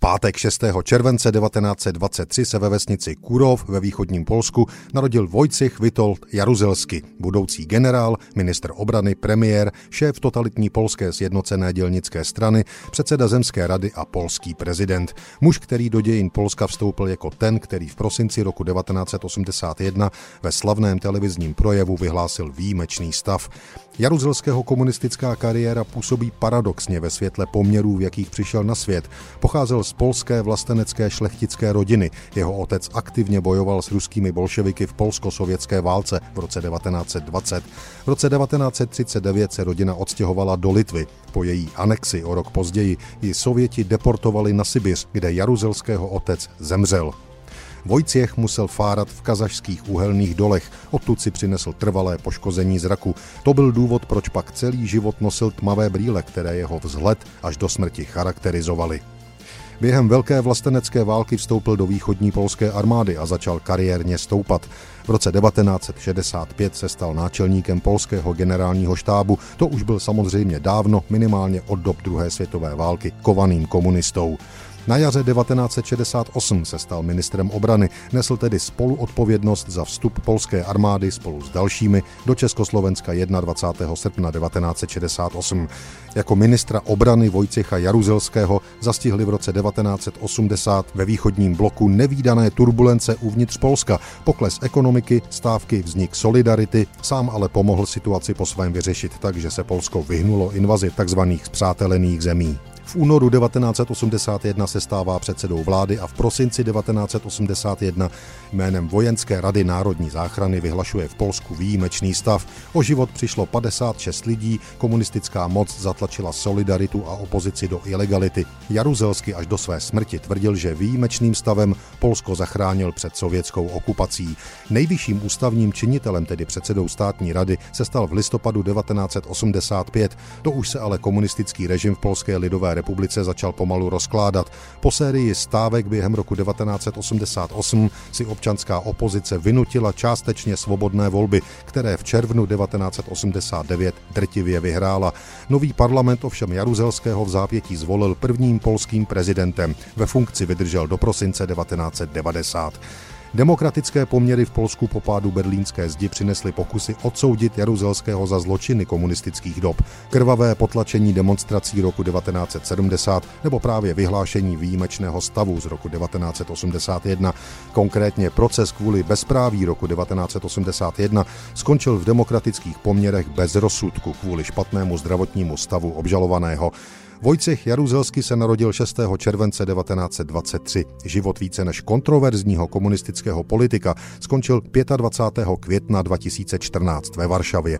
pátek 6. července 1923 se ve vesnici Kurov ve východním Polsku narodil Vojcich Witold Jaruzelsky, budoucí generál, ministr obrany, premiér, šéf totalitní polské sjednocené dělnické strany, předseda zemské rady a polský prezident. Muž, který do dějin Polska vstoupil jako ten, který v prosinci roku 1981 ve slavném televizním projevu vyhlásil výjimečný stav. Jaruzelského komunistická kariéra působí paradoxně ve světle poměrů, v jakých přišel na svět. Pocházel polské vlastenecké šlechtické rodiny. Jeho otec aktivně bojoval s ruskými bolševiky v polsko-sovětské válce v roce 1920. V roce 1939 se rodina odstěhovala do Litvy. Po její anexi o rok později ji Sověti deportovali na Sibiř, kde Jaruzelského otec zemřel. Vojtěch musel fárat v kazašských uhelných dolech, odtud si přinesl trvalé poškození zraku. To byl důvod, proč pak celý život nosil tmavé brýle, které jeho vzhled až do smrti charakterizovaly. Během velké vlastenecké války vstoupil do východní polské armády a začal kariérně stoupat. V roce 1965 se stal náčelníkem polského generálního štábu. To už byl samozřejmě dávno, minimálně od dob druhé světové války, kovaným komunistou. Na jaře 1968 se stal ministrem obrany, nesl tedy spoluodpovědnost za vstup polské armády spolu s dalšími do Československa 21. srpna 1968. Jako ministra obrany Vojcecha Jaruzelského zastihli v roce 1980 ve východním bloku nevýdané turbulence uvnitř Polska, pokles ekonomiky, stávky, vznik solidarity, sám ale pomohl situaci po svém vyřešit tak, že se Polsko vyhnulo invazi tzv. zpřátelených zemí. V únoru 1981 se stává předsedou vlády a v prosinci 1981 jménem Vojenské rady národní záchrany vyhlašuje v Polsku výjimečný stav. O život přišlo 56 lidí, komunistická moc zatlačila solidaritu a opozici do ilegality. Jaruzelsky až do své smrti tvrdil, že výjimečným stavem Polsko zachránil před sovětskou okupací. Nejvyšším ústavním činitelem, tedy předsedou státní rady, se stal v listopadu 1985. To už se ale komunistický režim v Polské lidové republice začal pomalu rozkládat. Po sérii stávek během roku 1988 si občanská opozice vynutila částečně svobodné volby, které v červnu 1989 drtivě vyhrála. Nový parlament ovšem Jaruzelského v zápětí zvolil prvním polským prezidentem. Ve funkci vydržel do prosince 1990. Demokratické poměry v Polsku po pádu berlínské zdi přinesly pokusy odsoudit Jaruzelského za zločiny komunistických dob, krvavé potlačení demonstrací roku 1970 nebo právě vyhlášení výjimečného stavu z roku 1981. Konkrétně proces kvůli bezpráví roku 1981 skončil v demokratických poměrech bez rozsudku kvůli špatnému zdravotnímu stavu obžalovaného. Vojcech Jaruzelsky se narodil 6. července 1923. Život více než kontroverzního komunistického politika skončil 25. května 2014 ve Varšavě.